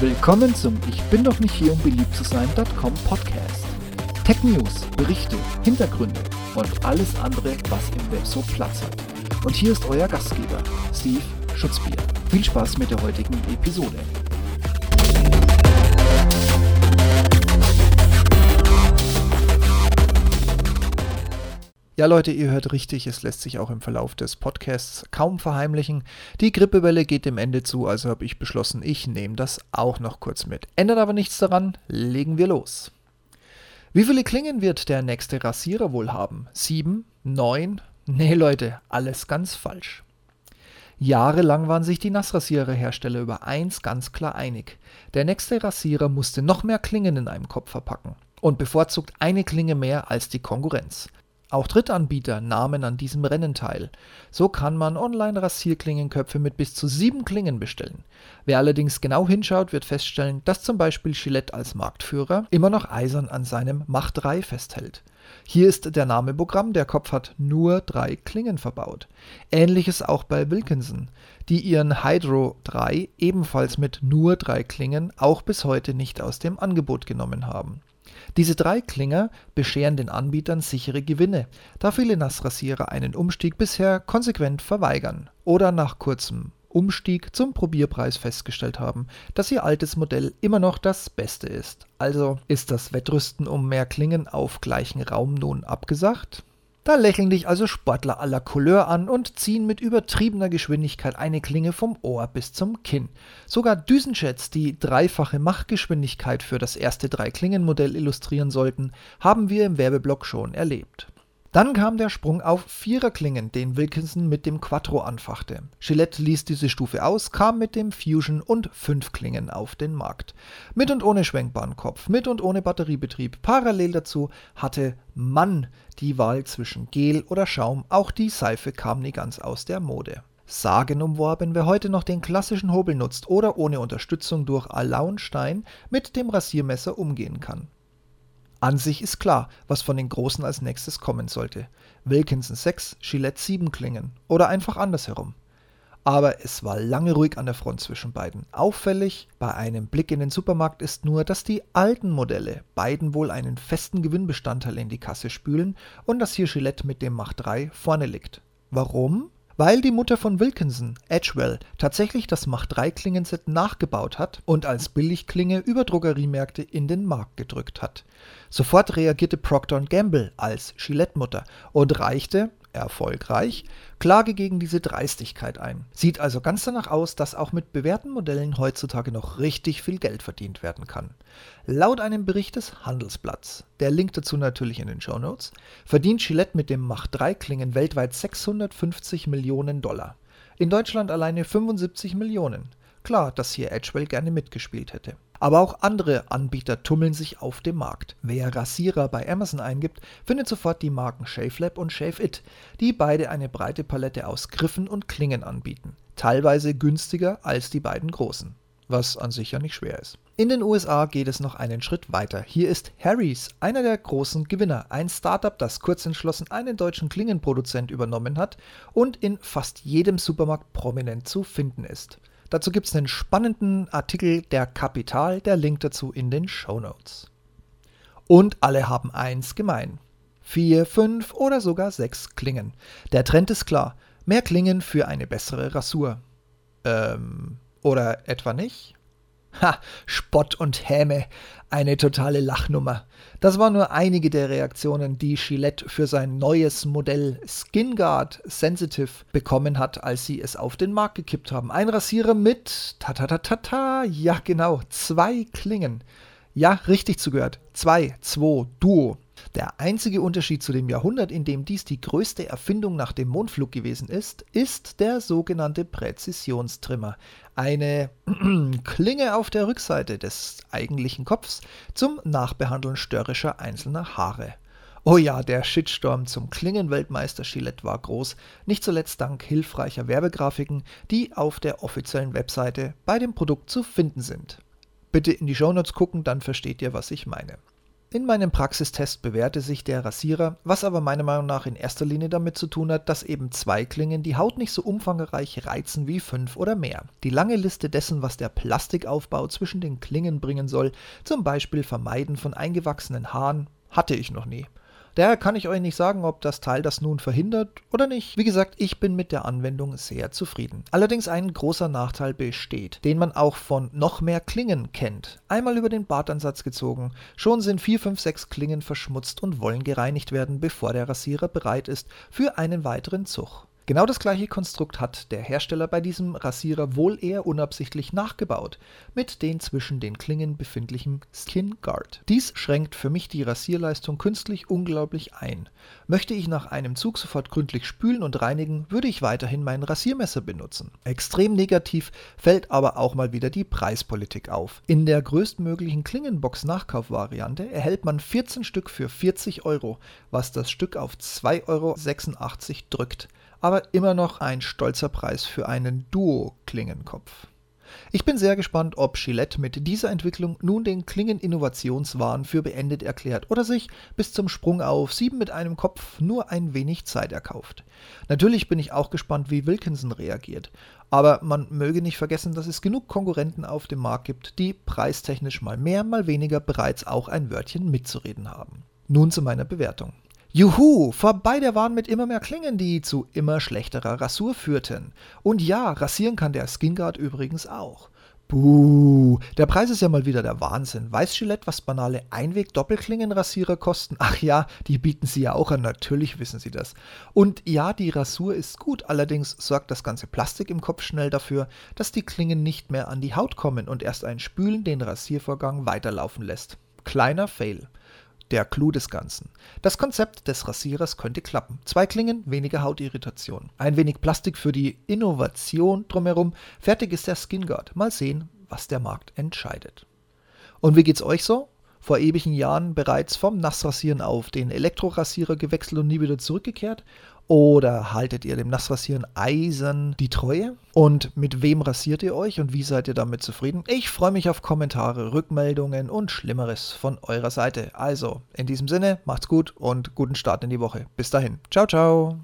Willkommen zum Ich bin doch nicht hier, um beliebt zu sein.com Podcast. Tech News, Berichte, Hintergründe und alles andere, was im Web so Platz hat. Und hier ist euer Gastgeber, Steve Schutzbier. Viel Spaß mit der heutigen Episode. Ja, Leute, ihr hört richtig, es lässt sich auch im Verlauf des Podcasts kaum verheimlichen. Die Grippewelle geht dem Ende zu, also habe ich beschlossen, ich nehme das auch noch kurz mit. Ändert aber nichts daran, legen wir los. Wie viele Klingen wird der nächste Rasierer wohl haben? Sieben? Neun? Nee, Leute, alles ganz falsch. Jahrelang waren sich die Nassrasiererhersteller über eins ganz klar einig. Der nächste Rasierer musste noch mehr Klingen in einem Kopf verpacken und bevorzugt eine Klinge mehr als die Konkurrenz. Auch Drittanbieter nahmen an diesem Rennen teil. So kann man online Rasierklingenköpfe mit bis zu sieben Klingen bestellen. Wer allerdings genau hinschaut, wird feststellen, dass zum Beispiel Gillette als Marktführer immer noch eisern an seinem Mach 3 festhält. Hier ist der Name Programm, der Kopf hat nur drei Klingen verbaut. Ähnliches auch bei Wilkinson, die ihren Hydro 3 ebenfalls mit nur drei Klingen auch bis heute nicht aus dem Angebot genommen haben. Diese drei Klinger bescheren den Anbietern sichere Gewinne, da viele Nassrasierer einen Umstieg bisher konsequent verweigern oder nach kurzem Umstieg zum Probierpreis festgestellt haben, dass ihr altes Modell immer noch das Beste ist. Also ist das Wettrüsten um mehr Klingen auf gleichen Raum nun abgesagt? Da lächeln dich also Sportler aller Couleur an und ziehen mit übertriebener Geschwindigkeit eine Klinge vom Ohr bis zum Kinn. Sogar Düsenjets, die dreifache Machgeschwindigkeit für das erste Dreiklingenmodell illustrieren sollten, haben wir im Werbeblock schon erlebt. Dann kam der Sprung auf Viererklingen, den Wilkinson mit dem Quattro anfachte. Gillette ließ diese Stufe aus, kam mit dem Fusion und Fünfklingen auf den Markt. Mit und ohne schwenkbaren Kopf, mit und ohne Batteriebetrieb. Parallel dazu hatte Mann die Wahl zwischen Gel oder Schaum, auch die Seife kam nie ganz aus der Mode. Sagenumworben, wer heute noch den klassischen Hobel nutzt oder ohne Unterstützung durch Alaunstein mit dem Rasiermesser umgehen kann. An sich ist klar, was von den Großen als nächstes kommen sollte. Wilkinson 6, Gillette 7 Klingen oder einfach andersherum. Aber es war lange ruhig an der Front zwischen beiden. Auffällig bei einem Blick in den Supermarkt ist nur, dass die alten Modelle beiden wohl einen festen Gewinnbestandteil in die Kasse spülen und dass hier Gillette mit dem Mach 3 vorne liegt. Warum? Weil die Mutter von Wilkinson, Edgewell, tatsächlich das Mach 3 Klingenset nachgebaut hat und als Billigklinge über Drogeriemärkte in den Markt gedrückt hat. Sofort reagierte Procter Gamble als Gillette-Mutter und reichte, erfolgreich, Klage gegen diese Dreistigkeit ein. Sieht also ganz danach aus, dass auch mit bewährten Modellen heutzutage noch richtig viel Geld verdient werden kann. Laut einem Bericht des Handelsblatts, der Link dazu natürlich in den Show Notes, verdient Gillette mit dem Mach 3 Klingen weltweit 650 Millionen Dollar. In Deutschland alleine 75 Millionen. Klar, dass hier Edgewell gerne mitgespielt hätte. Aber auch andere Anbieter tummeln sich auf dem Markt. Wer Rasierer bei Amazon eingibt, findet sofort die Marken ShaveLab und ShaveIt, die beide eine breite Palette aus Griffen und Klingen anbieten. Teilweise günstiger als die beiden großen. Was an sich ja nicht schwer ist. In den USA geht es noch einen Schritt weiter. Hier ist Harry's, einer der großen Gewinner, ein Startup, das kurzentschlossen einen deutschen Klingenproduzent übernommen hat und in fast jedem Supermarkt prominent zu finden ist. Dazu gibt es einen spannenden Artikel der Kapital, der Link dazu in den Show Notes. Und alle haben eins gemein. Vier, fünf oder sogar sechs Klingen. Der Trend ist klar. Mehr Klingen für eine bessere Rasur. Ähm, oder etwa nicht? Ha, Spott und Häme, eine totale Lachnummer. Das waren nur einige der Reaktionen, die Gillette für sein neues Modell Skin Guard Sensitive bekommen hat, als sie es auf den Markt gekippt haben. Ein Rasierer mit, ta ta ta ta ta, ja genau, zwei Klingen. Ja, richtig zugehört. Zwei, zwei, Duo. Der einzige Unterschied zu dem Jahrhundert, in dem dies die größte Erfindung nach dem Mondflug gewesen ist, ist der sogenannte Präzisionstrimmer. Eine Klinge auf der Rückseite des eigentlichen Kopfs zum Nachbehandeln störrischer einzelner Haare. Oh ja, der Shitstorm zum Klingenweltmeister Gillette war groß, nicht zuletzt dank hilfreicher Werbegrafiken, die auf der offiziellen Webseite bei dem Produkt zu finden sind. Bitte in die Shownotes gucken, dann versteht ihr, was ich meine. In meinem Praxistest bewährte sich der Rasierer, was aber meiner Meinung nach in erster Linie damit zu tun hat, dass eben zwei Klingen die Haut nicht so umfangreich reizen wie fünf oder mehr. Die lange Liste dessen, was der Plastikaufbau zwischen den Klingen bringen soll, zum Beispiel Vermeiden von eingewachsenen Haaren, hatte ich noch nie. Daher kann ich euch nicht sagen, ob das Teil das nun verhindert oder nicht. Wie gesagt, ich bin mit der Anwendung sehr zufrieden. Allerdings ein großer Nachteil besteht, den man auch von noch mehr Klingen kennt. Einmal über den Bartansatz gezogen, schon sind 4, 5, 6 Klingen verschmutzt und wollen gereinigt werden, bevor der Rasierer bereit ist für einen weiteren Zug. Genau das gleiche Konstrukt hat der Hersteller bei diesem Rasierer wohl eher unabsichtlich nachgebaut, mit den zwischen den Klingen befindlichen Skin Guard. Dies schränkt für mich die Rasierleistung künstlich unglaublich ein. Möchte ich nach einem Zug sofort gründlich spülen und reinigen, würde ich weiterhin mein Rasiermesser benutzen. Extrem negativ fällt aber auch mal wieder die Preispolitik auf. In der größtmöglichen Klingenbox-Nachkaufvariante erhält man 14 Stück für 40 Euro, was das Stück auf 2,86 Euro drückt aber immer noch ein stolzer Preis für einen Duo-Klingenkopf. Ich bin sehr gespannt, ob Gillette mit dieser Entwicklung nun den Klingen-Innovationswahn für beendet erklärt oder sich bis zum Sprung auf 7 mit einem Kopf nur ein wenig Zeit erkauft. Natürlich bin ich auch gespannt, wie Wilkinson reagiert, aber man möge nicht vergessen, dass es genug Konkurrenten auf dem Markt gibt, die preistechnisch mal mehr, mal weniger bereits auch ein Wörtchen mitzureden haben. Nun zu meiner Bewertung. Juhu, vorbei der Wahn mit immer mehr Klingen, die zu immer schlechterer Rasur führten. Und ja, rasieren kann der SkinGuard übrigens auch. Buh, der Preis ist ja mal wieder der Wahnsinn. Weiß Gillette, was banale Einweg-Doppelklingenrasierer kosten? Ach ja, die bieten sie ja auch an, natürlich wissen sie das. Und ja, die Rasur ist gut, allerdings sorgt das ganze Plastik im Kopf schnell dafür, dass die Klingen nicht mehr an die Haut kommen und erst ein Spülen den Rasiervorgang weiterlaufen lässt. Kleiner Fail der Clou des Ganzen. Das Konzept des Rasierers könnte klappen. Zwei Klingen, weniger Hautirritation. Ein wenig Plastik für die Innovation drumherum. Fertig ist der Skin Guard. Mal sehen, was der Markt entscheidet. Und wie geht's euch so? Vor ewigen Jahren bereits vom Nassrasieren auf den Elektrorasierer gewechselt und nie wieder zurückgekehrt? Oder haltet ihr dem Nassrasieren eisern die Treue? Und mit wem rasiert ihr euch und wie seid ihr damit zufrieden? Ich freue mich auf Kommentare, Rückmeldungen und Schlimmeres von eurer Seite. Also, in diesem Sinne, macht's gut und guten Start in die Woche. Bis dahin. Ciao, ciao.